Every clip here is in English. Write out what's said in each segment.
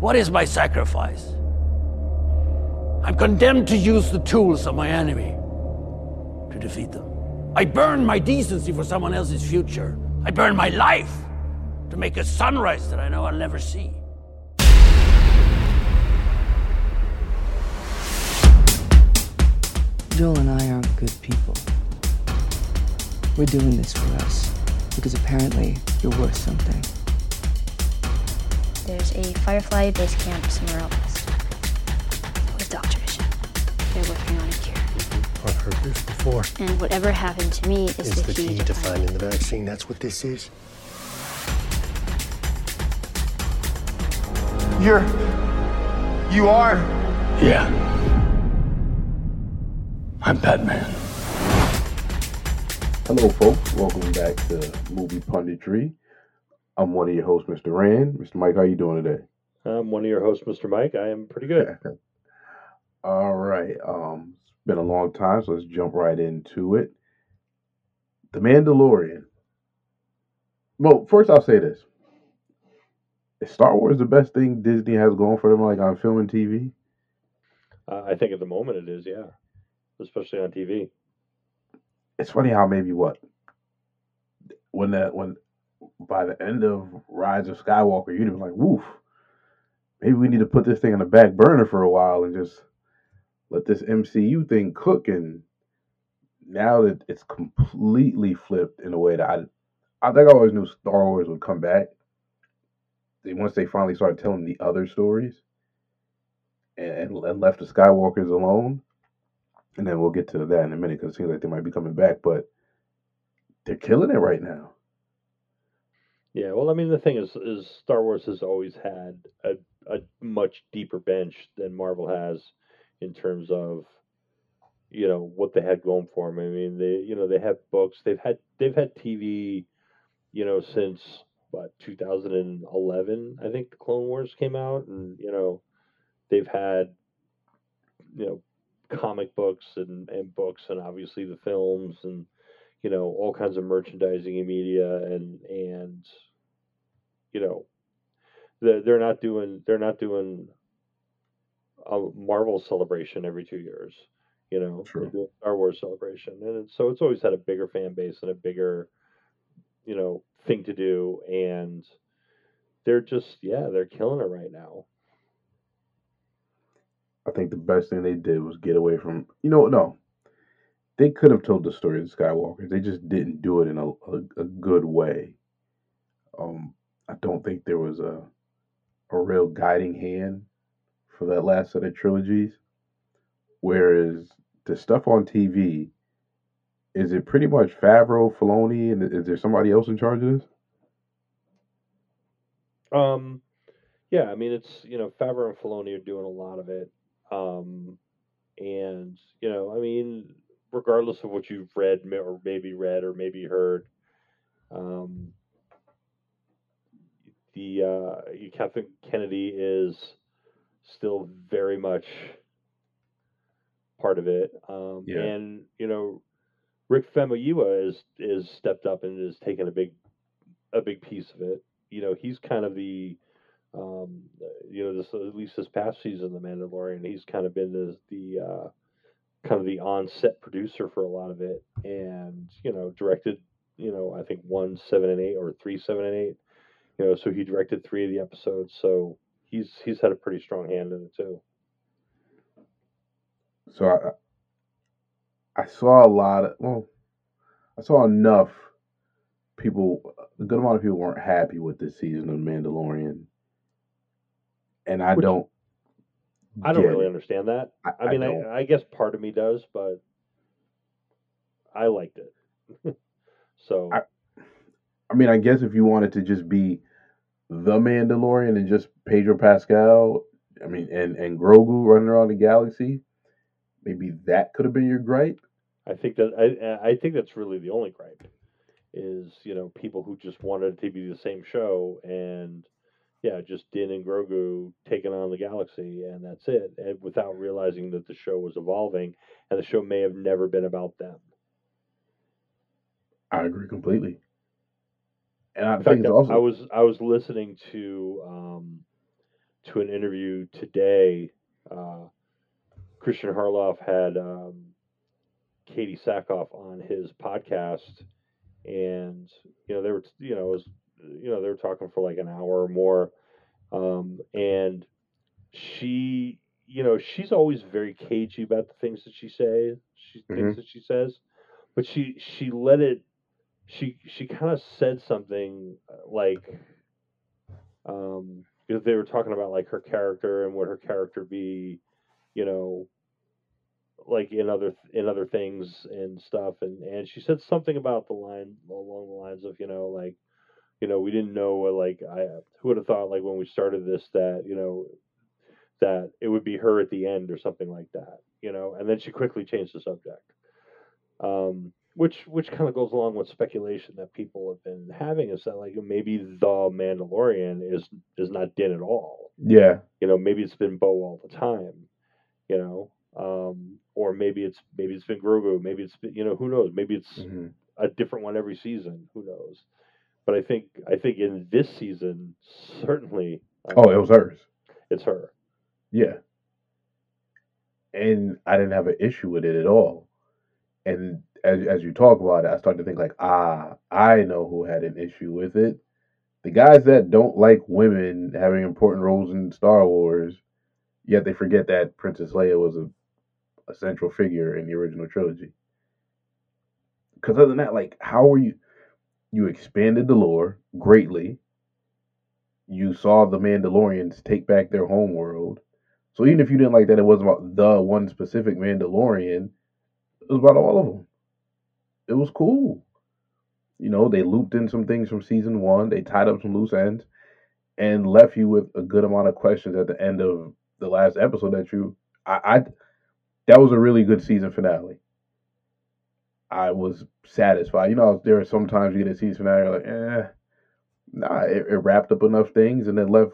What is my sacrifice? I'm condemned to use the tools of my enemy to defeat them. I burn my decency for someone else's future. I burn my life to make a sunrise that I know I'll never see. Joel and I aren't good people. We're doing this for us because apparently you're worth something. There's a Firefly base camp somewhere out west. With Dr. Mission. They're working on a cure. I've heard this before. And whatever happened to me is It's the key to finding the vaccine. That's what this is. You're. You are. Yeah. I'm Batman. Hello, folks. Welcome back to Movie Punditry. I'm one of your hosts, Mr. Ran. Mr. Mike, how you doing today? I'm one of your hosts, Mr. Mike. I am pretty good. All right. Um, it's been a long time, so let's jump right into it. The Mandalorian. Well, first I'll say this: Is Star Wars the best thing Disney has going for them, like on film and TV? Uh, I think at the moment it is, yeah, especially on TV. It's funny how maybe what when that when by the end of Rise of Skywalker, you'd have been like, "Woof." Maybe we need to put this thing on the back burner for a while and just let this MCU thing cook. And now that it's completely flipped in a way that I, I think I always knew Star Wars would come back. They once they finally started telling the other stories, and, and left the Skywalkers alone. And then we'll get to that in a minute because it seems like they might be coming back, but they're killing it right now. Yeah, well, I mean, the thing is, is Star Wars has always had a, a much deeper bench than Marvel has in terms of, you know, what they had going for them. I mean, they, you know, they have books, they've had, they've had TV, you know, since what 2011, I think the Clone Wars came out, and you know, they've had, you know, comic books and and books, and obviously the films and you know all kinds of merchandising and media and and you know they're, they're not doing they're not doing a Marvel celebration every two years you know True. Star Wars celebration and it's, so it's always had a bigger fan base and a bigger you know thing to do and they're just yeah they're killing it right now I think the best thing they did was get away from you know no. They could have told the story of the Skywalkers. They just didn't do it in a, a, a good way. Um, I don't think there was a a real guiding hand for that last set of trilogies. Whereas the stuff on TV, is it pretty much Favreau, Filoni, and is there somebody else in charge of this? Um, yeah, I mean it's you know Favreau and Filoni are doing a lot of it, um, and you know I mean regardless of what you've read or maybe read or maybe heard, um, the uh, Kathleen Kennedy is still very much part of it, um, Yeah. and you know Rick Famuyiwa is is stepped up and is taking a big a big piece of it. You know, he's kind of the um, you know, this at least this past season, The Mandalorian, he's kind of been the the uh, kind of the on-set producer for a lot of it, and you know, directed, you know, I think one, seven, and eight, or three, seven, and eight. You know, so he directed three of the episodes, so he's he's had a pretty strong hand in it too. So I I saw a lot of well, I saw enough people. A good amount of people weren't happy with this season of Mandalorian, and I Which- don't. I don't really understand that. I, I mean. I, I guess part of me does, but I liked it. so I- I mean, I guess if you wanted to just be the Mandalorian and just Pedro Pascal, I mean, and and Grogu running around the galaxy, maybe that could have been your gripe. I think that I I think that's really the only gripe is you know people who just wanted it to be the same show and yeah just Din and Grogu taking on the galaxy and that's it and without realizing that the show was evolving and the show may have never been about them. I agree completely. And I In think fact, also I was I was listening to um, to an interview today. Uh, Christian Harloff had um, Katee Sackhoff on his podcast, and you know they were you know it was you know they were talking for like an hour or more, um, and she you know she's always very cagey about the things that she says she Mhm. things that she says, but she she let it she she kind of said something uh, like um because they were talking about like her character and would her character be you know like in other in other things and stuff and and she said something about the line along the lines of you know like you know we didn't know like i who would have thought like when we started this that you know that it would be her at the end or something like that you know? And then she quickly changed the subject. Um which which kind of goes along with speculation that people have been having is that like maybe the mandalorian is is not din at all. Yeah. you know maybe it's been Bo all the time you know? Um or maybe it's maybe it's been Grogu maybe it's been, you know who knows? Maybe it's hmm a different one every season who knows but I think I think in this season certainly Oh, it was hers. it's her Yeah. And I didn't have an issue with it at all. And as as you talk about it, I start to think like, ah, I know who had an issue with it. The guys that don't like women having important roles in Star Wars, yet they forget that Princess Leia was a, a central figure in the original trilogy. Because other than that, like, how were you? You expanded the lore greatly. You saw the Mandalorians take back their home world. So even if you didn't like that, it wasn't about the one specific Mandalorian. It was about all of them. It was cool. You know, they looped in some things from season one. They tied up some loose ends, and left you with a good amount of questions at the end of the last episode. That you, I, I that was a really good season finale. I was satisfied. You know, there are sometimes you get a season finale, you're like, eh, nah, it, it wrapped up enough things and then left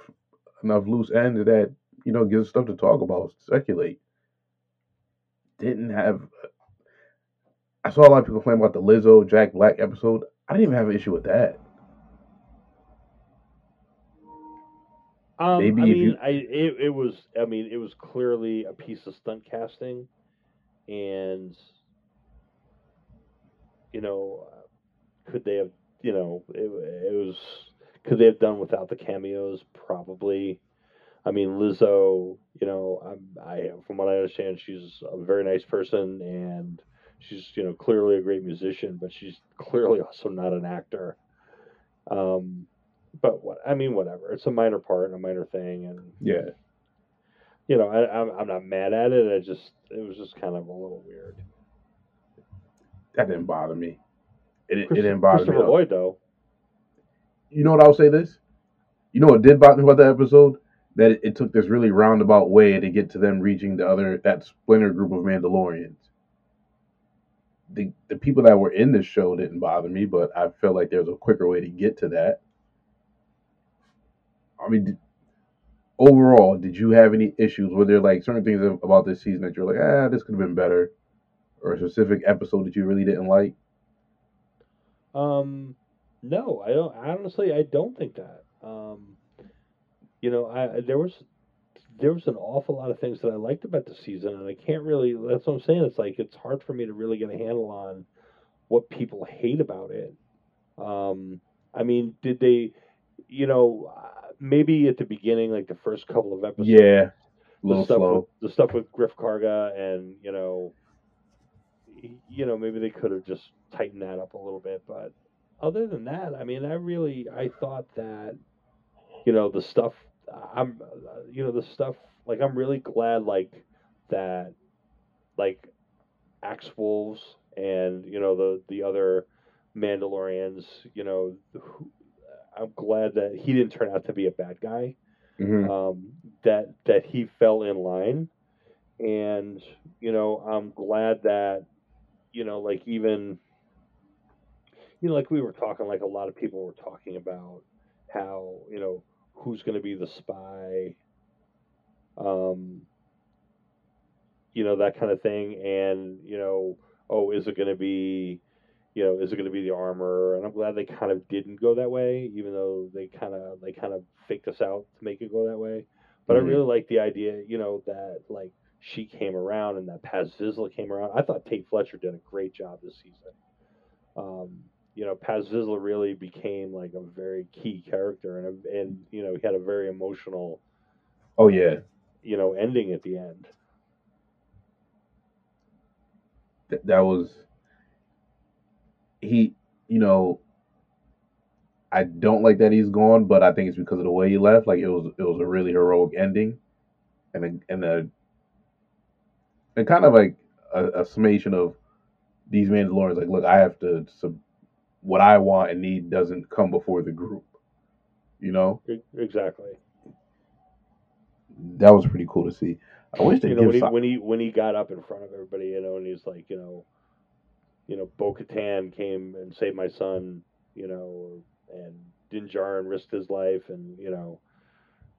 enough loose ends that you know gives stuff to talk about, speculate. Didn't have. I saw a lot of people complain about the Lizzo Jack Black episode. I didn't even have an issue with that. Um, Maybe I mean, you- I it, it was. I mean, it was clearly a piece of stunt casting, and you know, uh, could they have? You know, it, it was. Could they have done without the cameos? Probably. I mean, Lizzo. You know, I'm, I from what I understand, she's a very nice person, and she's you know clearly a great musician, but she's clearly also not an actor. Um, but what I mean, whatever. It's a minor part and a minor thing, and Yeah, you know, I, I'm I'm not mad at it. I just it was just kind of a little weird. That didn't bother me. It, it didn't bother me. Christopher all. Lloyd though. You know what I'll say this? You know what did bother me about that episode? That it, it took this really roundabout way to get to them reaching the other that splinter group of Mandalorians. The the people that were in this show didn't bother me, but I felt like there was a quicker way to get to that. I mean, did, overall, did you have any issues? Were there like certain things about this season that you're like, ah, this could have been better, or a specific episode that you really didn't like? Um, no, I don't. Honestly, I don't think that. Um, you know, I there was there was an awful lot of things that I liked about the season, and I can't really. That's what I'm saying. It's like it's hard for me to really get a handle on what people hate about it. Um, I mean, did they? You know, maybe at the beginning, like the first couple of episodes. Yeah, a the little stuff slow. With, the stuff with Greef Karga and you know, you know maybe they could have just tightened that up a little bit. But other than that, I mean, I really I thought that you know the stuff I'm uh, you know the stuff like I'm really glad like that like Axe Woves and you know the the other Mandalorians you know who, I'm glad that he didn't turn out to be a bad guy hmm um, that that he fell in line, and you know I'm glad that you know like even you know like we were talking like a lot of people were talking about how you know who's going to be the spy, um, you know that kind of thing, and you know oh is it going to be you know, is it going to be the armor? And I'm glad they kind of didn't go that way, even though they kind of they kind of faked us out to make it go that way. But Mhm. I really like the idea, you know, that like she came around and that Paz Vizsla came around. I thought Tait Fletcher did a great job this season. Um, you know, Paz Vizsla really became like a very key character, and and you know he had a very emotional, Oh yeah, you know, ending at the end. Th- that was he. You know, I don't like that he's gone, but I think it's because of the way he left. Like it was, it was a really heroic ending, and a, and a and kind of like a, a summation of these Mandalorians. Like, look, I have to. Sub, what I want and need doesn't come before the group. You know, Exactly. that was pretty cool to see. I wish they you know when he some- when he when he got up in front of everybody, you know, and he's like, you know, you know, Bo Katan came and saved my son, you know, and Din Djarin risked his life, and you know,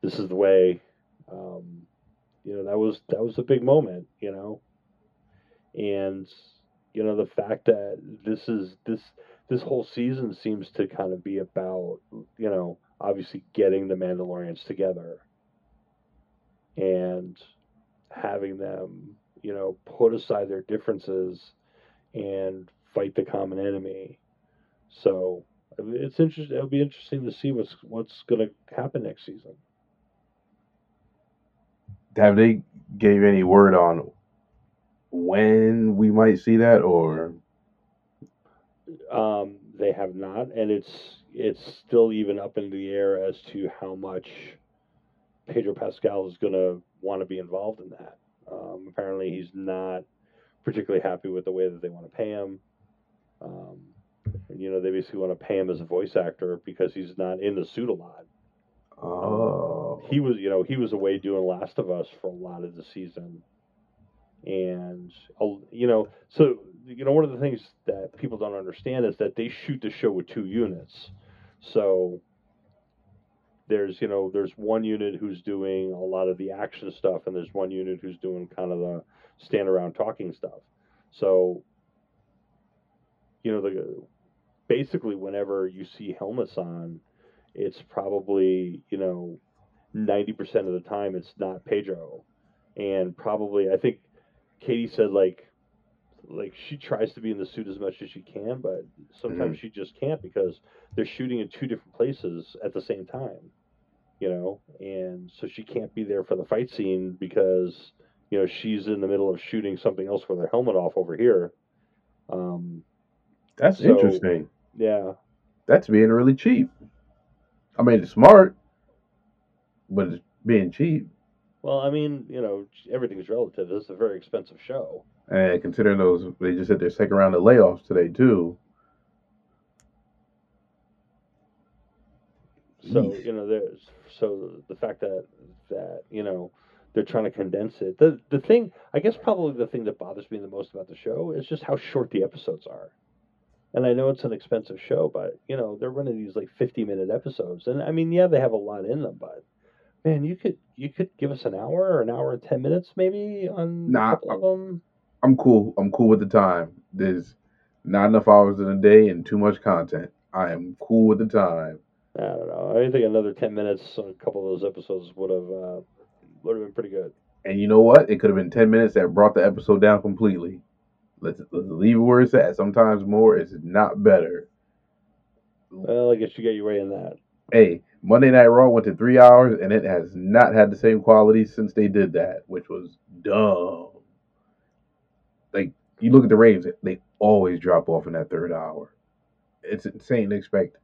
this is the way. Um, you know, that was that was a big moment, you know, and you know the fact that this is this this whole season seems to kind of be about you know obviously getting the Mandalorians together and having them, you know, put aside their differences and fight the common enemy. So it's interesting. It'll be interesting to see what's what's going to happen next season. Have they gave any word on when we might see that or Um, they have not, and it's it's still even up in the air as to how much Pedro Pascal is going to want to be involved in that. Um, apparently, he's not particularly happy with the way that they want to pay him. Um, and, you know, they basically want to pay him as a voice actor because he's not in the suit a lot. oh He was, you know, he was away doing Last of Us for a lot of the season, and you know, so you know, one of the things that people don't understand is that they shoot the show with two units. So there's, you know, there's one unit who's doing a lot of the action stuff, and there's one unit who's doing kind of the stand around talking stuff. So, you know, the basically whenever you see helmets on, it's probably you know, ninety percent of the time it's not Pedro, and probably I think Katee said like like she tries to be in the suit as much as she can, but sometimes she just can't because they're shooting in two different places at the same time. You know, and so she can't be there for the fight scene because you know she's in the middle of shooting something else with her helmet off over here. Um, that's so- interesting. yeah, that's being really cheap. I mean it's smart but it's being cheap well, I mean, you know, everything's relative. This is a very expensive show. and considering those they just hit their second round of layoffs today too So you know, there's so the fact that that you know they're trying to condense it. The the thing, I guess, probably the thing that bothers me the most about the show is just how short the episodes are. And I know it's an expensive show, but you know they're running these like fifty minute episodes, and I mean, yeah, they have a lot in them, but man, you could you could give us an hour or an hour and ten minutes maybe on Nah, a couple of them. i'm cool i'm cool with the time there's not enough hours in a day and too much content i am cool with the time I don't know. I think another ten minutes on a couple of those episodes would have uh, would have been pretty good. and you know what it could have been 10 minutes that brought the episode down completely let's, let's leave it where it's at sometimes more is not better Well, I guess you get your way in that. Hey, Monday Night Raw went to three hours, and it has not had the same quality since they did that, which was dumb. Like you look at the ratings, they always drop off in that third hour. It's insane to expect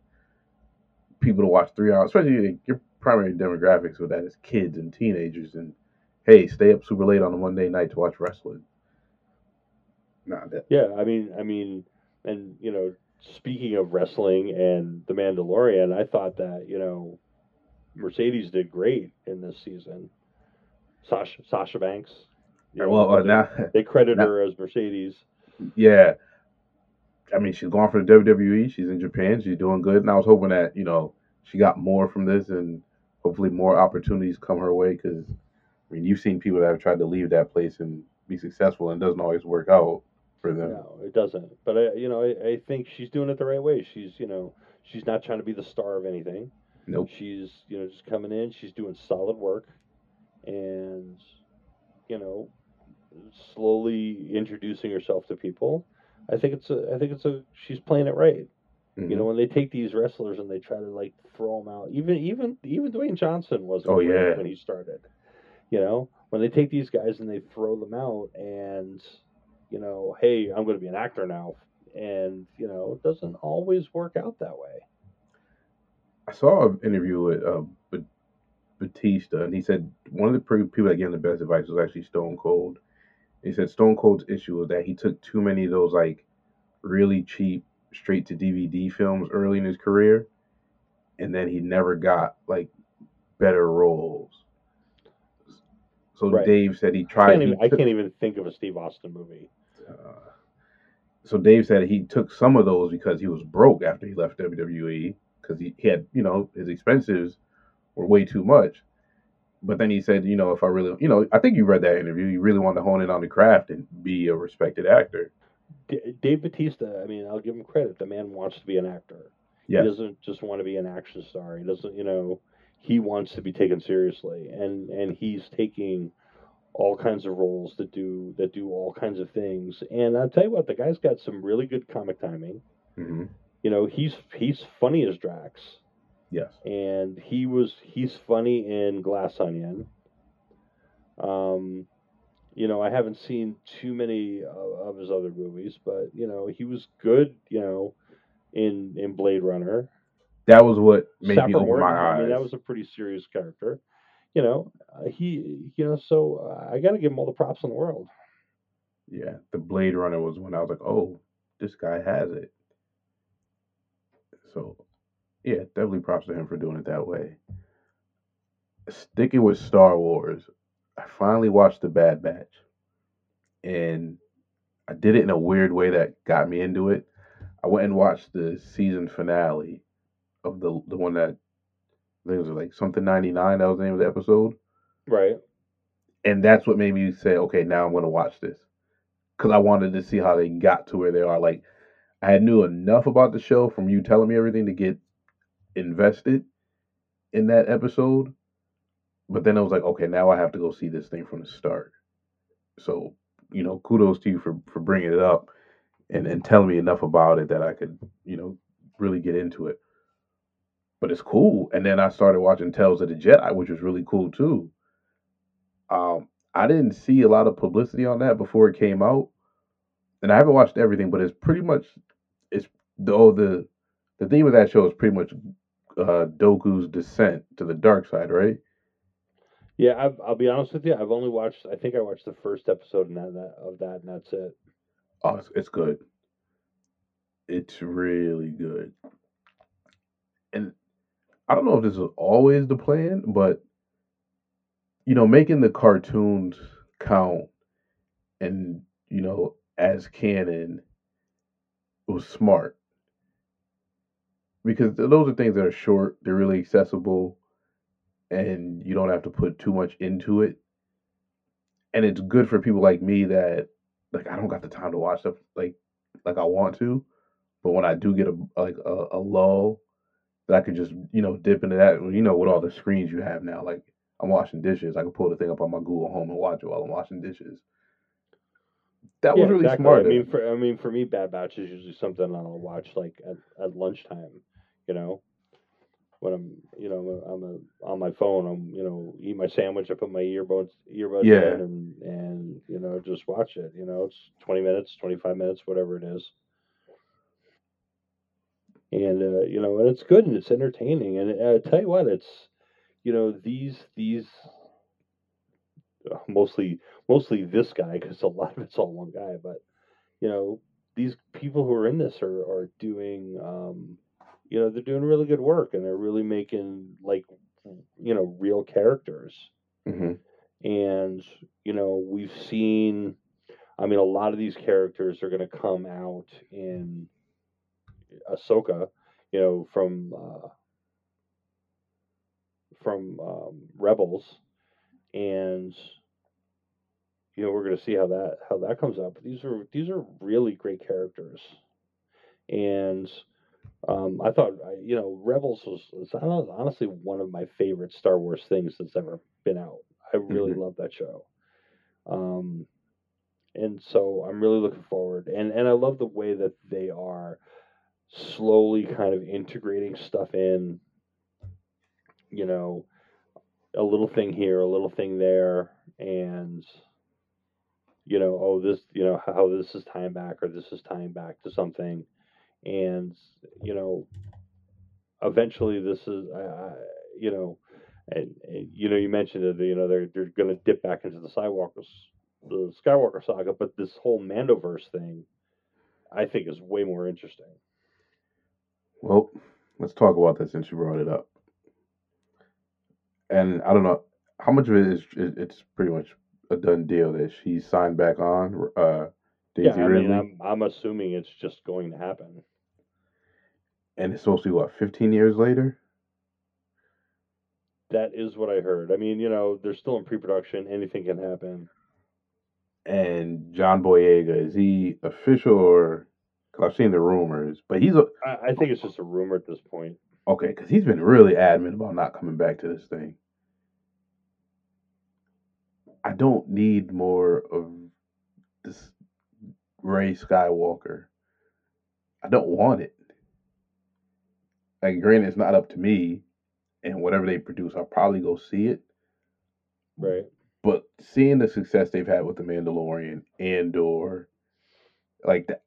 people to watch three hours, especially your primary demographics with that is kids and teenagers, and hey, stay up super late on a Monday night to watch wrestling. Nah, that Yeah, I mean, I mean, and you know, speaking of wrestling and the Mandalorian, I thought that you know, Mercedes did great in this season. Sasha Sasha Banks. you know, well uh, they, now. they credit now- her as Mercedes. Yeah. I mean, she's going for the WWE. She's in Japan. She's doing good. And I was hoping that, you know, she got more from this and hopefully more opportunities come her way. Because, I mean, you've seen people that have tried to leave that place and be successful and it doesn't always work out for them. No, it doesn't. But I, you know, I, I think she's doing it the right way. She's, you know, she's not trying to be the star of anything. Nope. She's, you know, just coming in. She's doing solid work, and you know, slowly introducing herself to people. I think it's a. I think it's a. She's playing it right. Mhm. You know, when they take these wrestlers and they try to like throw them out, even even even Dwayne Johnson wasn't Oh, yeah. when he started. You know, when they take these guys and they throw them out, and you know, hey, I'm going to be an actor now, and you know, it doesn't always work out that way. I saw an interview with uh, Ba- Batista, and he said one of the people that gave him the best advice was actually Stone Cold. He said Stone Cold's issue was that he took too many of those like really cheap straight to DVD films early in his career, and then he never got like better roles. So Right. Dave said he I tried. can't, he even, I can't even think of a Steve Austin movie. Uh, so Dave said he took some of those because he was broke after he left WWE because he, he had you know his expenses were way too much. But then he said, you know, if I really, you know, I think you read that interview. You really want to hone in on the craft and be a respected actor. D- Dave Batista, I mean, I'll give him credit. The man wants to be an actor. Yes. He doesn't just want to be an action star. He doesn't, you know, he wants to be taken seriously, and and he's taking all kinds of roles that do that do all kinds of things. And I'll tell you what, the guy's got some really good comic timing. hmm You know, he's he's funny as Drax, Yes. and he was he's funny in Glass Onion. Um, you know, I haven't seen too many of, of his other movies, but you know, he was good. You know, in in Blade Runner. That was what made me open Morton, my eyes. I mean, that was a pretty serious character. You know, uh, he, you know, so uh, I got to give him all the props in the world. yeah, the Blade Runner was when I was like, oh, this guy has it. So, yeah, definitely props to him for doing it that way. Sticking with Star Wars, I finally watched The Bad Batch, and I did it in a weird way that got me into it. I went and watched the season finale of the the one that I think it was like something ninety nine. That was the name of the episode Right. and that's what made me say, okay, now I'm going to watch this because I wanted to see how they got to where they are. Like, I knew enough about the show from you telling me everything to get invested in that episode, but then I was like, okay, now I have to go see this thing from the start. So, you know, kudos to you for for bringing it up and and telling me enough about it that I could, you know, really get into it. But it's cool. And then I started watching Tales of the Jedi, which was really cool too. Um, I didn't see a lot of publicity on that before it came out, and I haven't watched everything, but it's pretty much it's though the the theme of that show is pretty much uh, Dooku's descent to the dark side, right? Yeah, I've, I'll be honest with you. I've only watched. I think I watched the first episode and that, of that, and that's it. Oh, it's, it's good. It's really good. And I don't know if this was always the plan, but you know, making the cartoons count and you know as canon was smart because those are things that are short, they're really accessible, and you don't have to put too much into it. And it's good for people like me that like I don't got the time to watch stuff like like I want to, but when I do get a like a, a lull, that I could just you know dip into that. You know, with all the screens you have now, like I'm washing dishes, I can pull the thing up on my Google Home and watch it while I'm washing dishes. That was really exactly. smart. I mean, for I mean, for me, Bad Batch is usually something I'll watch like at, at lunchtime. You know, when I'm you know I'm a, on my phone, I'm you know eat my sandwich, I put my earbuds earbuds Yeah. in, and and you know just watch it. You know, it's twenty minutes, twenty five minutes, whatever it is. And uh, you know, and it's good and it's entertaining. And uh, I tell you what, it's you know these these uh, mostly mostly this guy because a lot of it's all one guy, but you know these people who are in this are are doing um, you know they're doing really good work and they're really making like you know real characters Mhm. and you know we've seen i mean a lot of these characters are going to come out in ahsoka you know from uh, from um, rebels and you know we're going to see how that how that comes out but these are these are really great characters and um, I thought, you know, Rebels was, was honestly one of my favorite Star Wars things that's ever been out. I really Mhm. love that show. Um, and so I'm really looking forward, and and I love the way that they are slowly kind of integrating stuff in. You know, a little thing here, a little thing there, and you know, oh, this, you know, how this is tying back, or this is tying back to something, and you know, eventually this is, I, you know, and, and you know, you mentioned it, you know, they're they're going to dip back into the Skywalker, the Skywalker saga, but this whole Mandoverse thing, I think, is way more interesting. Well, let's talk about that since you brought it up. And I don't know how much of it is it- it's pretty much a done deal that she signed back on. Uh, Daisy yeah, I Ridley, mean, I'm I'm assuming it's just going to happen. and it's supposed to be what 15 years later. That is what I heard. I mean, you know, they're still in pre-production. Anything can happen. And John Boyega is he official or? Cause I've seen the rumors, but he's a, I, I think it's just a rumor at this point. okay because he's been really adamant about not coming back to this thing. I don't need more of this Rey Skywalker. I don't want it. Like, granted, it's not up to me, and whatever they produce, I'll probably go see it. Right. But seeing the success they've had with the Mandalorian, Andor, like that,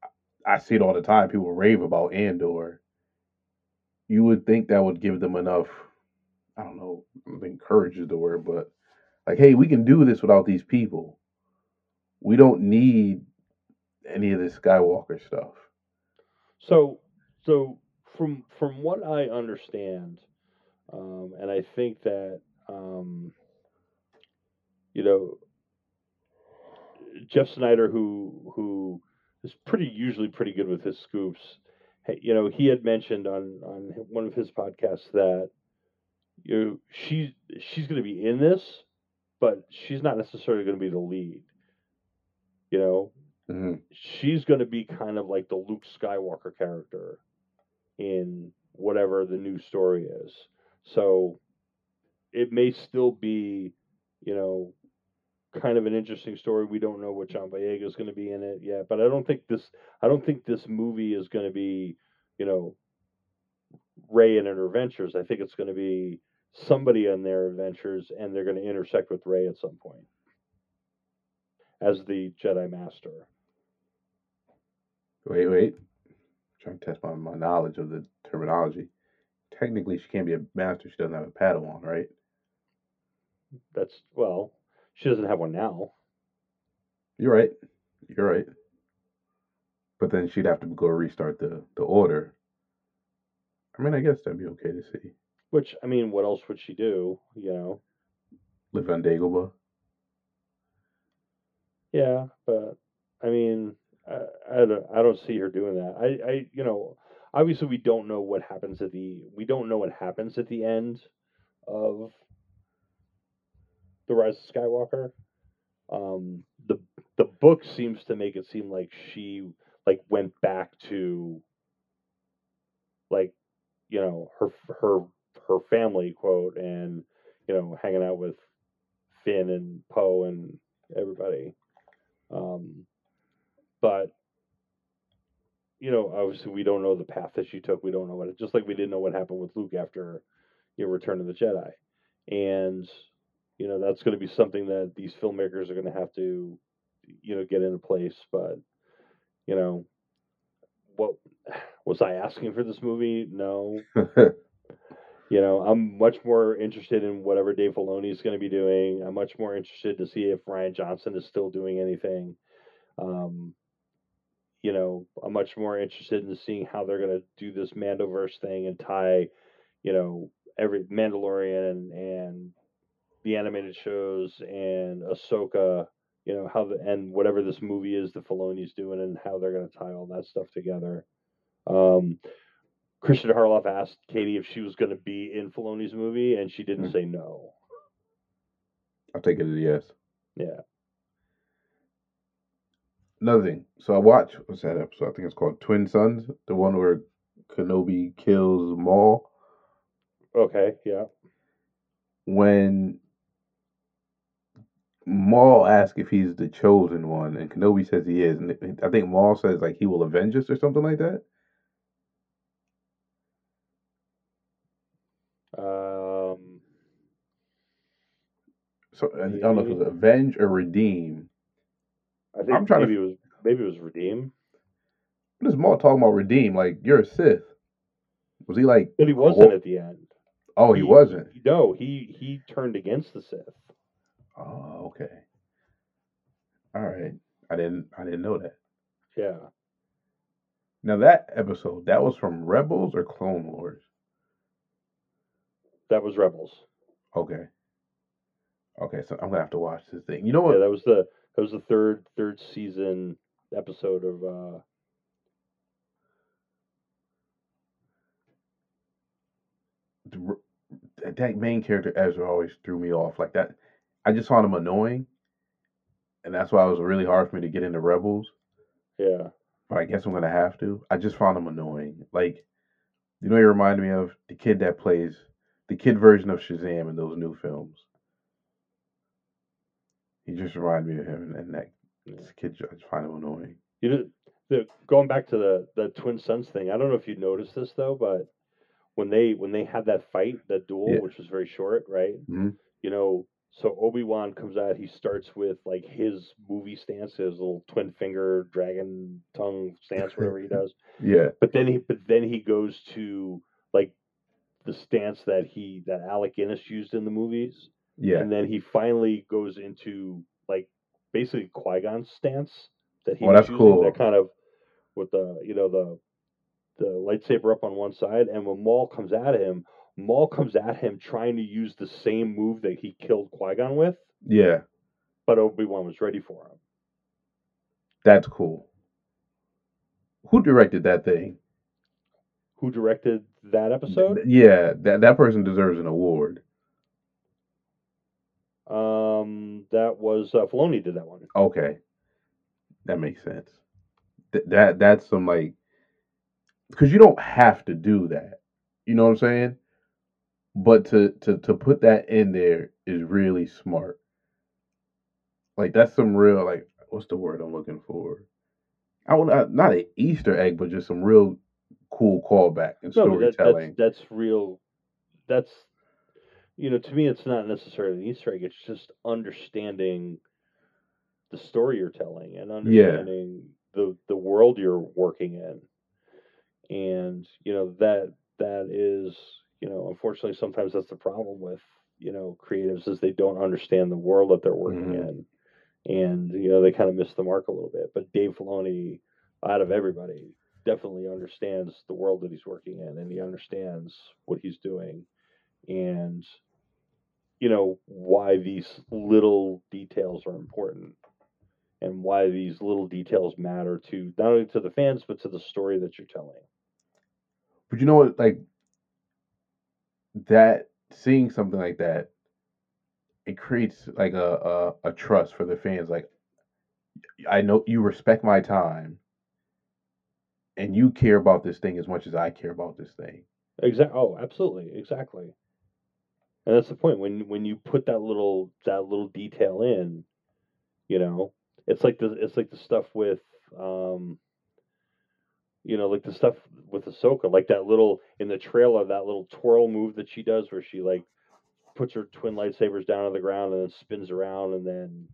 I see it all the time. People rave about Andor. You would think that would give them enough. I don't know. I don't think courage is the word, but like, hey, we can do this without these people. We don't need any of this Skywalker stuff. So, so from from what I understand, um, and I think that um, you know Jeff Sneider, who who is pretty usually pretty good with his scoops, hey, you know, he had mentioned on on one of his podcasts that you know, she's she's going to be in this, but she's not necessarily going to be the lead. You know, hmm she's going to be kind of like the Luke Skywalker character in whatever the new story is. So it may still be, you know, kind of an interesting story. We don't know what John Boyega is going to be in it yet, but I don't think this I don't think this movie is going to be, you know, Rey and her adventures. I think it's going to be somebody on their adventures and they're going to intersect with Rey at some point as the Jedi Master. Wait, wait. trying to test my, my knowledge of the terminology. Technically, she can't be a master. She doesn't have a Padawan, right? That's well, she doesn't have one now. You're right. You're right. But then she'd have to go restart the the order. I mean, I guess that'd be okay to see. Which I mean, what else would she do? You know? Live on Dagobah. Yeah, but I mean, I, I don't I don't see her doing that. I I you know, obviously we don't know what happens at the we don't know what happens at the end of the Rise of Skywalker. Um, the the book seems to make it seem like she like went back to like you know her her her family quote and you know hanging out with Finn and Poe and everybody. Um, but you know, obviously, we don't know the path that she took. We don't know what, it just like we didn't know what happened with Luke after you Return of the Jedi, and you know that's going to be something that these filmmakers are going to have to, you know, get into place. But you know, what was I asking for this movie? No, you know, I'm much more interested in whatever Dave Filoni is going to be doing. I'm much more interested to see if Rian Johnson is still doing anything. Um, you know, I'm much more interested in seeing how they're going to do this Mandoverse thing and tie, you know, every Mandalorian and, and the animated shows and Ahsoka, you know, how the, and whatever this movie is that Filoni's doing and how they're going to tie all that stuff together. Um, Christian Harloff asked Katee if she was going to be in Filoni's movie, and she didn't Mhm. say no. I'll take it as a yes. Yeah. Another thing. So I watched what's that episode? I think it's called Twin Suns, the one where Kenobi kills Maul. Okay. Yeah. When Maul asks if he's the chosen one, and Kenobi says he is, and I think Maul says like he will avenge us or something like that. Um, So I don't know if it was avenge or redeem. I think I'm trying to- maybe it was maybe it was redeem, What is Maul talking about? Redeem? Like you're a Sith. Was he like? but he wasn't Wha- at the end. Oh, he, wasn't. No, he he turned against the Sith. Oh, okay. All right. I didn't. I didn't know that. Yeah, Now that episode, that was from Rebels or Clone Wars. that was Rebels. Okay. Okay, so I'm gonna have to watch this thing. You know what? Yeah, that was the that was the third third season episode of uh the that- that main character Ezra always threw me off like that. I just found him annoying, and that's why it was really hard for me to get into Rebels. yeah. But I guess I'm gonna have to. I just found him annoying. Like, you know, he reminded me of the kid that plays the kid version of Shazam in those new films. He just reminded me of him, and that Yeah. this kid I just find him annoying. You know, the going back to the the twin suns thing. I don't know if you noticed this though, but when they when they had that fight, that duel, Yeah. which was very short, right? Mhm. You know, so Obi Wan comes out. He starts with like his movie stance, his little twin finger dragon tongue stance, whatever he does. Yeah, But then he but then he goes to like the stance that he that Alec Guinness used in the movies. yeah, And then he finally goes into like basically Qui Gon's stance that he Oh, that's using, cool. That kind of with the you know the the lightsaber up on one side, and when Maul comes at him, Maul comes at him trying to use the same move that he killed Qui Gon with, yeah. but Obi Wan was ready for him. That's cool. Who directed that thing? Who directed that episode? Yeah, that that person deserves an award. Um, that was uh, Filoni did that one. Okay, that makes sense. Th- that that's some like, because you don't have to do that. You know what I'm saying? But to to to put that in there is really smart. Like that's some real like what's the word I'm looking for? I would uh, not not an Easter egg, but just some real cool callback and No, but that, storytelling. that's that's real. That's you know, to me, it's not necessarily an Easter egg. It's just understanding the story you're telling and understanding the the world you're working in, and you know that that is you know, unfortunately, sometimes that's the problem with you know creatives is they don't understand the world that they're working Mhm. in, and you know they kind of miss the mark a little bit. But Dave Filoni, out of everybody, definitely understands the world that he's working in and he understands what he's doing and you know why these little details are important and why these little details matter to not only to the fans but to the story that you're telling But you know what? Like that, seeing something like that, it creates like a a, a trust for the fans. Like, I know you respect my time, and you care about this thing as much as I care about this thing. exactly oh absolutely exactly and that's the point when when you put that little that little detail in you know it's like the it's like the stuff with um you know, like the stuff with Ahsoka, like that little in the trailer, that little twirl move that she does, where she like puts her twin lightsabers down on the ground and then spins around and then,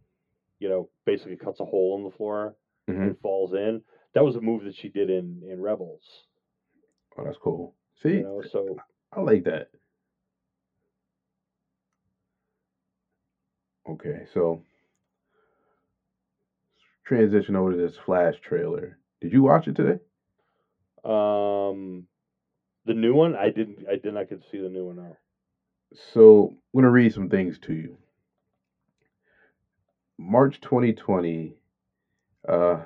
you know, basically cuts a hole in the floor Mhm. and falls in. That was a move that she did in in Rebels. Oh, that's cool. See, You know, so I like that. Okay, so transition over to this Flash trailer. Did you watch it today? Um, the new one, I didn't, I did not get to see the new one. No. So I'm gonna read some things to you. March 2020, uh,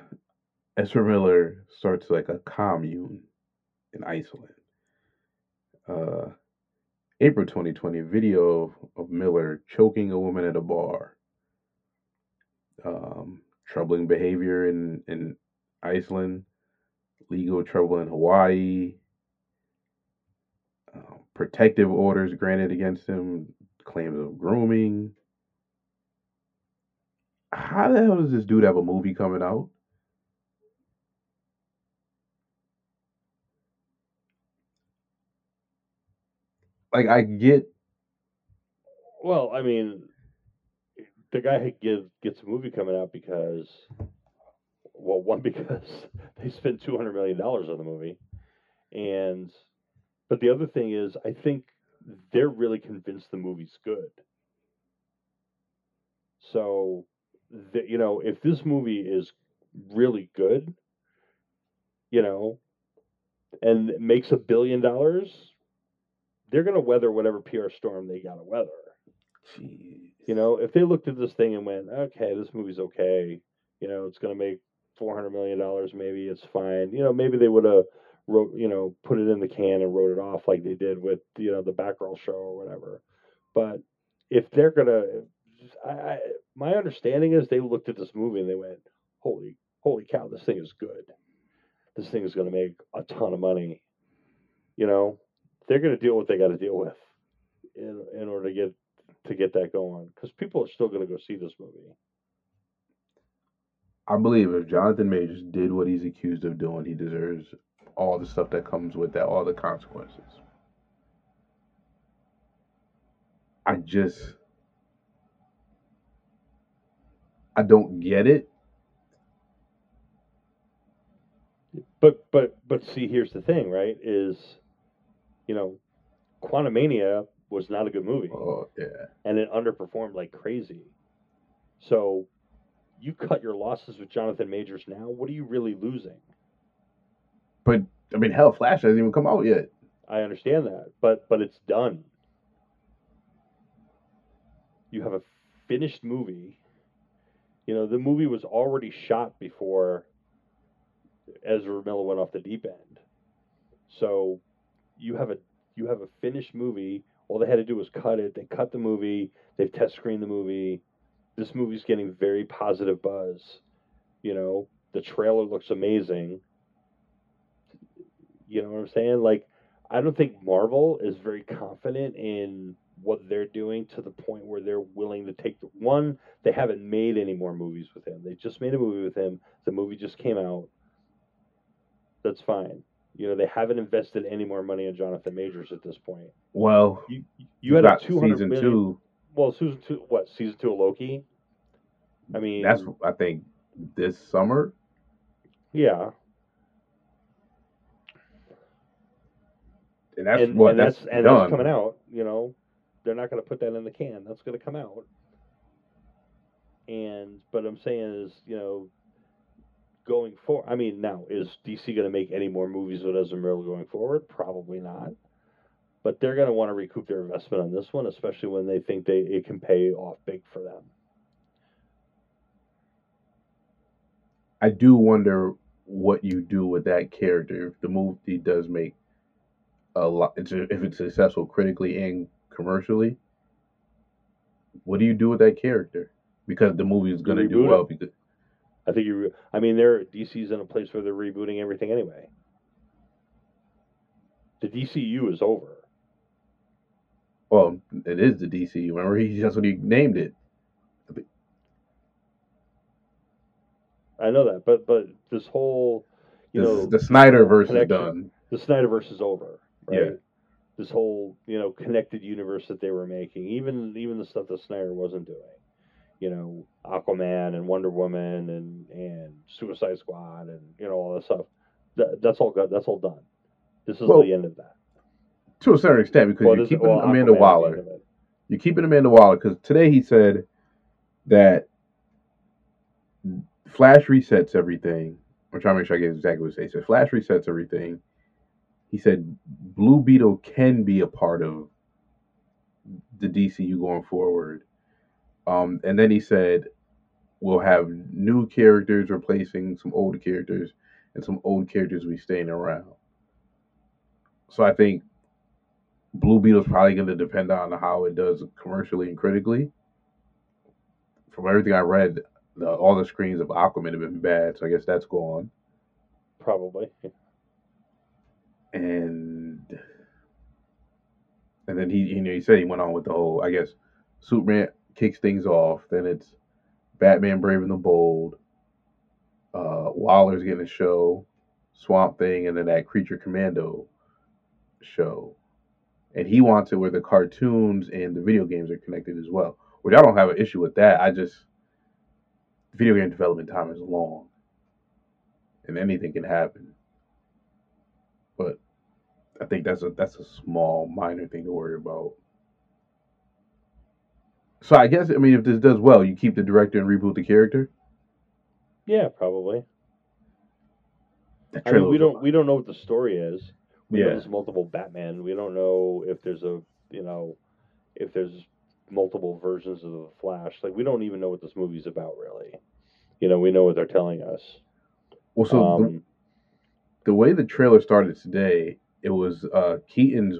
Ezra Miller starts like a commune in Iceland. Uh, April 2020, video of Miller choking a woman at a bar. Um, troubling behavior in in Iceland, legal trouble in Hawaii. Uh, protective orders granted against him, claims of grooming. how the hell does this dude have a movie coming out? Like I get Well, I mean, the guy give, gets a movie coming out because, well, one because they spent two hundred million dollars on the movie, and but the other thing is, I think they're really convinced the movie's good. So, the, you know, if this movie is really good, you know, and makes a billion dollars, they're gonna weather whatever PR storm they gotta weather. Jeez. You know, if they looked at this thing and went, okay, this movie's okay, you know, it's going to make four hundred million dollars, maybe it's fine. You know, maybe they would have wrote, you know, put it in the can and wrote it off like they did with you know the Batgirl show or whatever. But if they're gonna, I, I my understanding is they looked at this movie and they went, holy, holy cow, this thing is good. This thing is to make a ton of money. You know, they're to deal with what they got to deal with in in order to get to get that going because people are still to go see this movie. I believe if Jonathan Majors did what he's accused of doing, he deserves all the stuff that comes with that, all the consequences. I just I don't get it. But but but see, here's the thing, right? Is you know, Quantumania was not a good movie, Oh yeah. and it underperformed like crazy. So, you cut your losses with Jonathan Majors now. What are you really losing? But I mean hell Flash hasn't even come out yet. I understand that, but but it's done. You have a finished movie. You know, the movie was already shot before Ezra Miller went off the deep end. So you have a you have a finished movie. All they had to do was cut it. They cut the movie. They've test screened the movie. This movie's getting very positive buzz. You know, the trailer looks amazing. You know what I'm saying? Like, I don't think Marvel is very confident in what they're doing to the point where they're willing to take the one. They haven't made any more movies with him. They just made a movie with him. The movie just came out. That's fine. You know, they haven't invested any more money in Jonathan Majors at this point. Well, You you had a got two hundred season million. two. Well, season two. What season two of Loki? I mean, That's I think this summer. yeah, And that's and, what and that's, that's and done. that's coming out. You know, they're not going to put that in the can. That's going to come out. And but I'm saying is you know, going for. I mean, now is DC going to make any more movies with Ezra Miller going forward? Probably not. But they're going to want to recoup their investment on this one, especially when they think they it can pay off big for them. I do wonder what you do with that character if the movie does make a lot. If it's successful critically and commercially, what do you do with that character? Because the movie is going to do well. it. Because I think you. I mean, they're DC's in a place where they're rebooting everything anyway. The DCU is over. Well, it is the DC. Remember, he that's what he named it. I know that, but but this whole, you This- know, the Snyderverse is done. The Snyderverse is over, right? Yeah. This whole you know connected universe that they were making, even even the stuff that Snyder wasn't doing, you know, Aquaman and Wonder Woman and and Suicide Squad and you know all that stuff. That, that's all good. That's all done. This is Well, the end of that. To a certain extent, because Well, you're keeping well, Amanda Aquaman Waller. end of it. You're keeping Amanda Waller because today he said that Flash resets everything. I'm trying to make sure I get exactly what he said. He said Flash resets everything. He said Blue Beetle can be a part of the DCU going forward. Um, and then he said we'll have new characters replacing some old characters, and some old characters will be staying around. So I think Blue Beetle's probably going to depend on how it does commercially and critically. From everything I read, the, all the screens of Aquaman have been bad, so I guess that's gone. Probably. And and then he you know he said he went on with the whole I guess Superman kicks things off, then it's Batman Brave and the Bold, uh, Waller's getting a show, Swamp Thing, and then that Creature Commando show. And he wants it where the cartoons and the video games are connected as well. Which I don't have an issue with that. I just video game development time is long. And anything can happen. But I think that's a that's a small minor thing to worry about. So I guess I mean if this does well, you keep the director and reboot the character. Yeah, probably. I mean, we don't we don't know what the story is. We know Yeah. there's multiple Batman. We don't know if there's a you know if there's multiple versions of the Flash. Like we don't even know what this movie's about really. You know, we know what they're telling us. Well, so the, Um, the way the trailer started today, it was uh Keaton's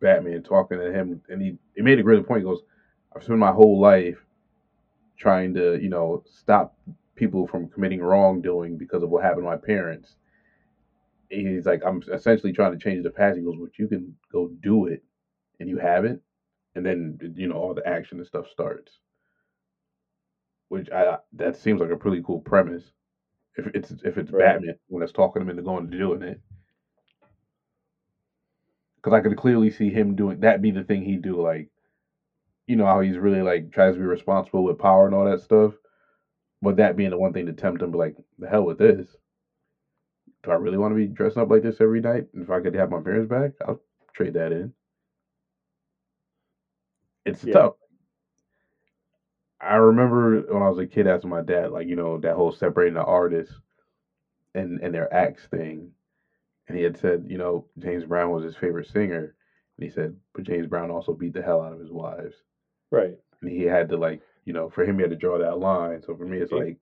Batman talking to him, and he he made a great point. He goes, "I've spent my whole life trying to, you know, stop people from committing wrongdoing because of what happened to my parents." He's like, "I'm essentially trying to change the past." He goes, "But you can go do it, and you haven't." And then you know all the action and stuff starts, which I that seems like a pretty cool premise. If it's if it's Right. Batman when it's talking him into going to doing it, because I could clearly see him doing that be the thing he do like, you know how he's really like tries to be responsible with power and all that stuff, but that being the one thing to tempt him, be like the hell with this. Do I really want to be dressing up like this every night? If I could have my parents back, I'll trade that in. It's Yeah. tough. I remember when I was a kid asking my dad, like, you know, that whole separating the artists and and their acts thing. And he had said, you know, James Brown was his favorite singer. And he said, but James Brown also beat the hell out of his wives. right. And he had to like, you know, for him he had to draw that line. So for me it's like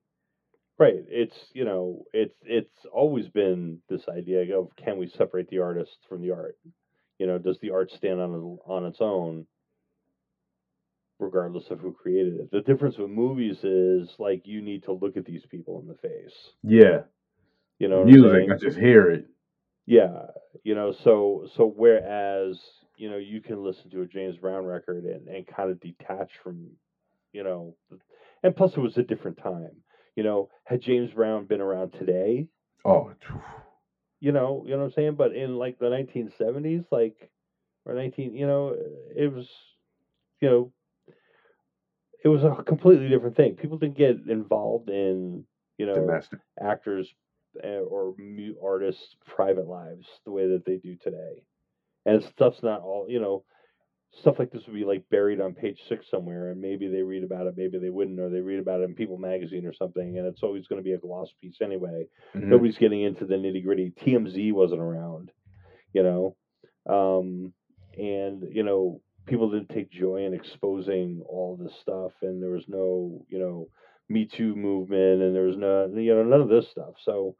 Right. It's you know, it's it's always been this idea of can we separate the artist from the art? You know, does the art stand on on its own, regardless of who created it? The difference with movies is like you need to look at these people in the face. Yeah. You know, Music. I just hear it. Yeah, you know, so so whereas you know you can listen to a James Brown record and and kind of detach from, you know, and plus it was a different time. You know, had James Brown been around today, Oh you know, you know what I'm saying. But in like the 1970s, like or 19, you know, it was, you know, it was a completely different thing. People didn't get involved in, you know, domestic. actors uh, or artists' private lives the way that they do today. And stuff's not all, you know, stuff like this would be like buried on page six somewhere, and maybe they read about it, maybe they wouldn't, or they read about it in People magazine or something, and it's always going to be a gloss piece anyway. Mhm. Nobody's getting into the nitty gritty. TMZ wasn't around, you know, um, and you know people didn't take joy in exposing all this stuff, and there was no, you know, Me Too movement, and there was no, you know, none of this stuff. So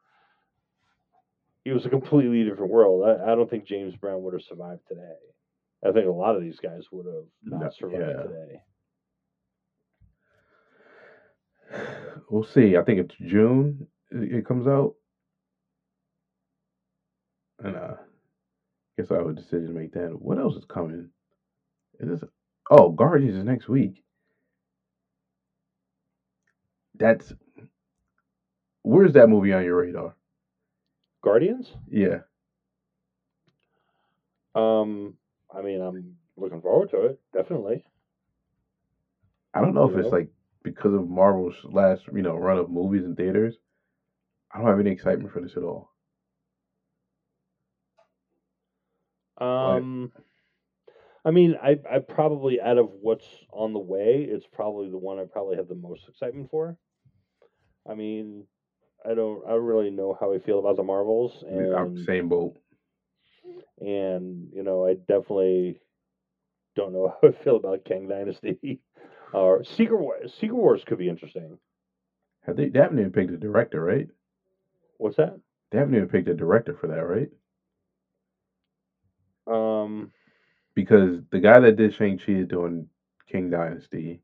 it was a completely different world. I, I don't think James Brown would have survived today. I think a lot of these guys would have not No, survived yeah. today. We'll see. I think it's June it comes out. And uh guess I have a decision to make then. What else is coming? Is this oh Guardians is next week. That's where's that movie on your radar? Guardians. Yeah. Um, I mean, I'm looking forward to it. Definitely. I don't know You if it's like because of Marvel's last, you know, run of movies in theaters. I don't have any excitement for this at all. Um, I mean, I I probably out of what's on the way, it's probably the one I probably have the most excitement for. I mean, I don't I don't really know how I feel about the Marvels, and same boat. And you know, I definitely don't know how I feel about Kang Dynasty. Or Secret Wars. Secret Wars could be interesting. Have they, they haven't even picked a director, right? What's that? They haven't even picked a director for that, right? Um, Because the guy that did Shang Chi is doing Kang Dynasty.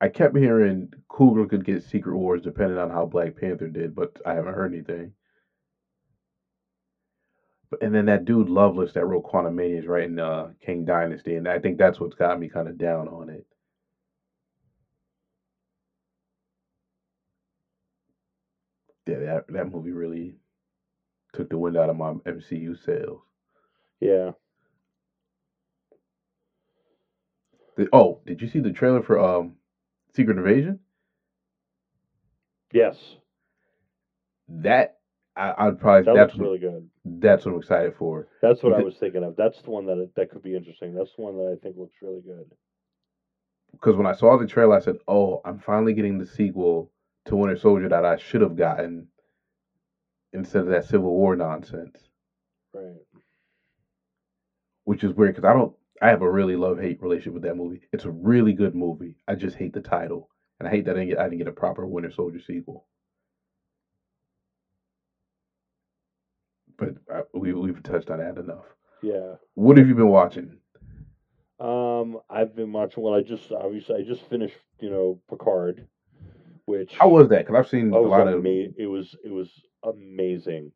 I kept hearing Coogler could get Secret Wars depending on how Black Panther did, but I haven't heard anything. And then that dude Loveness that wrote Quantumania is writing uh, Kang Dynasty, and I think that's what's got me kind of down on it. Yeah, that that movie really took the wind out of my MCU sails. Yeah. The- oh, did you see the trailer for um Secret Invasion? Yes. That I, I'd probably That that's looks really good. that's what I'm excited for. That's what I was thinking of. That's the one that that could be interesting. That's the one that I think looks really good. Because when I saw the trailer, I said, "Oh, I'm finally getting the sequel to Winter Soldier that I should have gotten instead of that Civil War nonsense." Right. Which is weird because I don't. I have a really love hate relationship with that movie. It's a really good movie. I just hate the title, and I hate that I didn't get, I didn't get a proper Winter Soldier sequel. But I, we we've touched on that enough. Yeah. What have you been watching? Um, I've been watching. Well, I just obviously I just finished. You know, Picard, which How was that? Because I've seen Oh, a lot of. ama- it was it was amazing.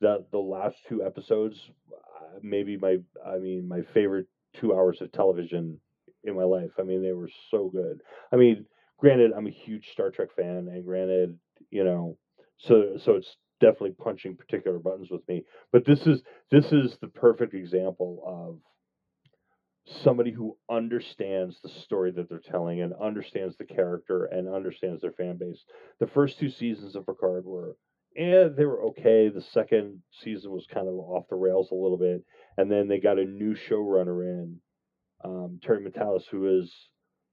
The the last two episodes, uh, maybe my I mean my favorite two hours of television in my life. I mean they were so good. I mean, granted, I'm a huge Star Trek fan, and granted, you know, so so it's definitely punching particular buttons with me. But this is this is the perfect example of somebody who understands the story that they're telling and understands the character and understands their fan base. The first two seasons of Picard were, eh, they were okay. The second season was kind of off the rails a little bit, and then they got a new showrunner in, um, Terry Matalas, who is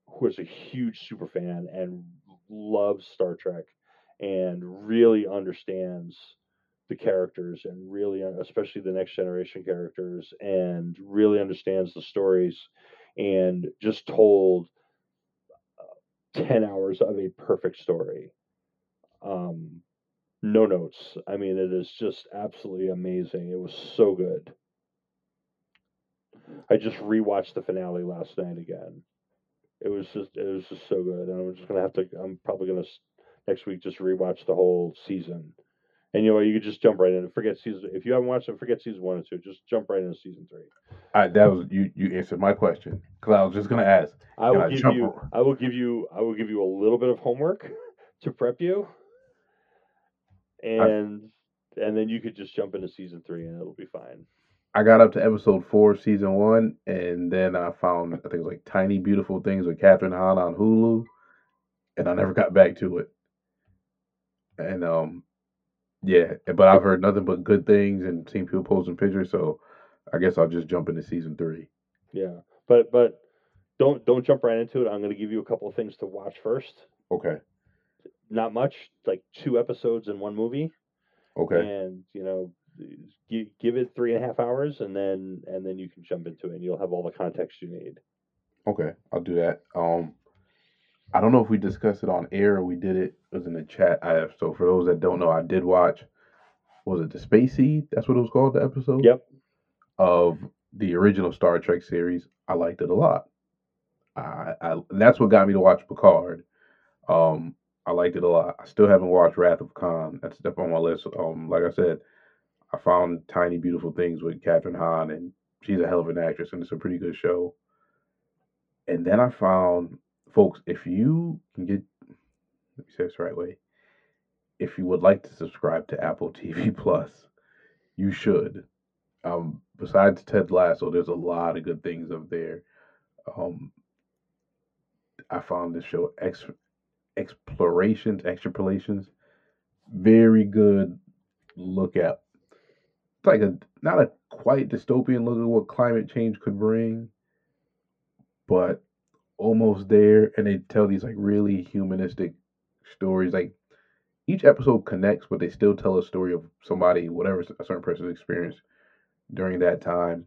who is a huge super fan and loves Star Trek and really understands the characters and really especially the next generation characters and really understands the stories and just told uh, 10 hours of a perfect story. Um no notes. I mean it is just absolutely amazing. It was so good. I just rewatched the finale last night again. It was just it was just so good and i'm just gonna have to i'm probably gonna next week just rewatch the whole season and you know? You could just jump right in. Forget season. If you haven't watched it, forget season one and two. Just jump right into season three. I, that was you. You answered my question because I was just gonna ask. I will I give you. over? I will give you. I will give you a little bit of homework to prep you, and and then you could just jump into season three, and it'll be fine. I got up to episode four, of season one, and then I found I think it was like Tiny Beautiful Things with Kathryn Hahn on Hulu, and I never got back to it. And um, yeah, but I've heard nothing but good things and seen people posting pictures, so I guess I'll just jump into season three. Yeah, but but don't don't jump right into it. I'm going to give you a couple of things to watch first. Okay. Not much, like two episodes in one movie. Okay. and you know give, give it three and a half hours and then and then you can jump into it and you'll have all the context you need Okay, I'll do that. Um, I don't know if we discussed it on air or we did it. It was in the chat. I have so for those that don't know, I did watch. Was it the Space Seed? That's what it was called. The episode. yep Of the original Star Trek series, I liked it a lot. I, I that's what got me to watch Picard. Um, I liked it a lot. I still haven't watched Wrath of Khan. That's up on my list. Um, like I said, I found Tiny Beautiful Things with Kathryn Hahn, and she's a hell of an actress, and it's a pretty good show. And then I found, folks, if you can get, let me say this the right way, if you would like to subscribe to Apple TV Plus, you should. Um, besides Ted Lasso, there's a lot of good things up there. Um, I found this show Ex- Explorations, Extrapolations, very good look at. It's like a not a quite dystopian look at what climate change could bring, but almost there. And they tell these like really humanistic stories. Like each episode connects, but they still tell a story of somebody, whatever a certain person experienced during that time.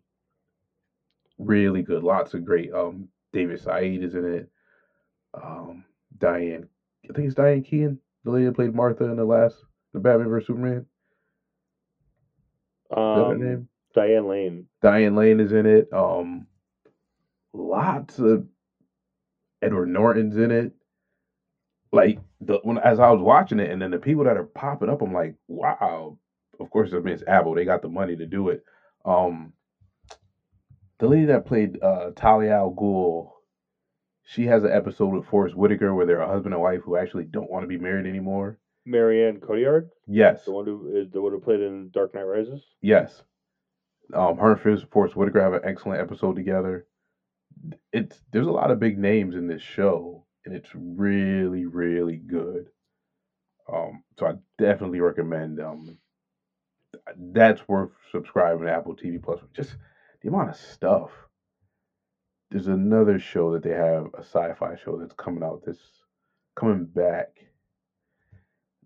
Really good, lots of great. Um, David Said is in it. Um, Diane, I think it's Diane Keaton, the lady that played Martha in the last the Batman vs Superman. Is that her um, name? diane lane Diane Lane is in it. Um, lots of Edward Norton's in it. Like the when as I was watching it, and then the people that are popping up, I'm like, wow. Of course, I mean it's Apple. They got the money to do it. Um, the lady that played uh, Talia al Ghul, she has an episode with Forest Whitaker where they're a husband and wife who actually don't want to be married anymore, Marion Cotillard, Yes, the one who is the one who played in Dark Knight Rises. yes. Um, her and Forest Forest Whitaker have an excellent episode together. It's there's a lot of big names in this show, and it's really, really good. Um, so I definitely recommend. Um, that's worth subscribing to Apple TV Plus. Just the amount of stuff. There's another show that they have, a sci-fi show that's coming out this, coming back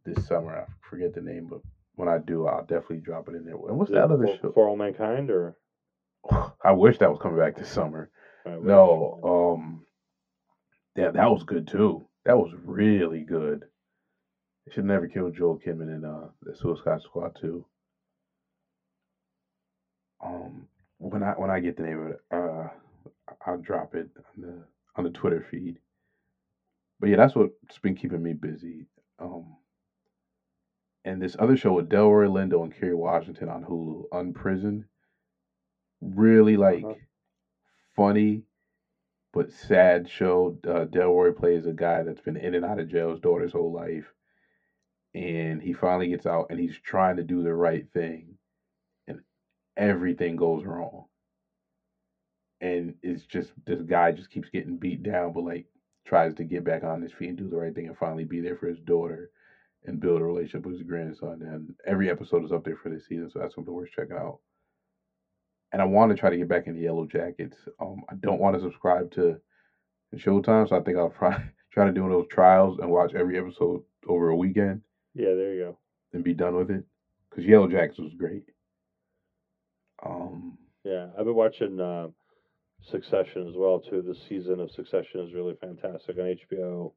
this summer. I forget the name, but when I do, I'll definitely drop it in there. And what's Is that other for, show? For All Mankind or I wish that was coming back this summer. No, um, yeah, that was good too. That was really good. They should never kill Joel Kinnaman in uh the Suicide Squad too. Um, when I when I get the name of it, uh, I'll drop it on the on the Twitter feed. But yeah, that's what's been keeping me busy. Um, and this other show with Delroy Lindo and Kerry Washington on Hulu, Unprisoned, really like Uh-huh. Funny but sad show. Uh, Delroy plays a guy that's been in and out of jail his daughter's whole life, and he finally gets out and he's trying to do the right thing, and everything goes wrong. And it's just this guy just keeps getting beat down, but like tries to get back on his feet and do the right thing and finally be there for his daughter and build a relationship with his grandson. And every episode is up there for this season, so that's something worth checking out. And I want to try to get back into Yellow Jackets. Um, I don't want to subscribe to Showtime, so I think I'll try try to do one of those trials and watch every episode over a weekend Yeah, there you go. and be done with it. Because Yellow Jackets was great. Um, Yeah, I've been watching uh, Succession as well too. This season of Succession is really fantastic on HBO.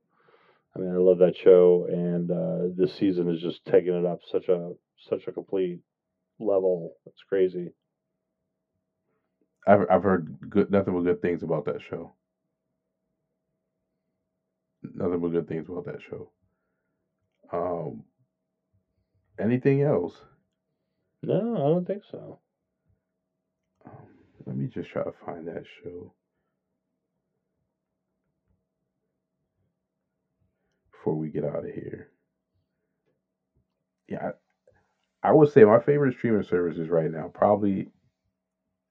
I mean, I love that show, and uh, this season is just taking it up such a such a complete level. It's crazy. I've I've heard good nothing but good things about that show. Nothing but good things about that show. Um, anything else? No, I don't think so. Um, let me just try to find that show before we get out of here. Yeah, I, I would say my favorite streaming services right now probably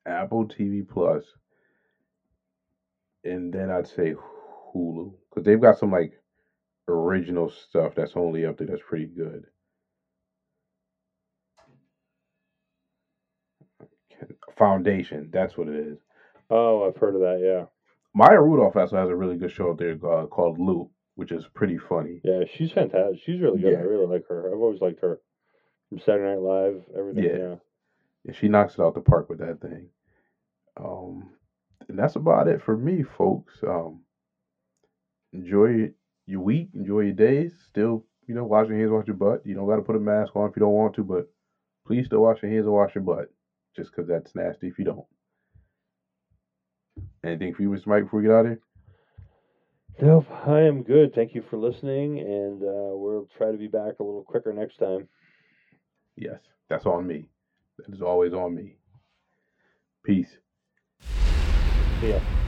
Apple TV Plus, and then I'd say Hulu because they've got some like original stuff that's only up there that's pretty good. Foundation, that's what it is. Oh, I've heard of that. Yeah, Maya Rudolph also has a really good show up there uh, called Loot, which is pretty funny. yeah, she's fantastic. She's really good. I really like her. I've always liked her from Saturday Night Live. Everything. Yeah. Yeah. Yeah, she knocks it out the park with that thing. Um, and that's about it for me, folks. Um, enjoy your week, enjoy your days. Still, you know, wash your hands, wash your butt. You don't got to put a mask on if you don't want to, but please still wash your hands and wash your butt, just because that's nasty if you don't. Anything for you, Mr. Mike, before we get out of here? Nope, I am good. Thank you for listening, and uh, we'll try to be back a little quicker next time. Yes, that's on me. That is always on me. Peace. Ya.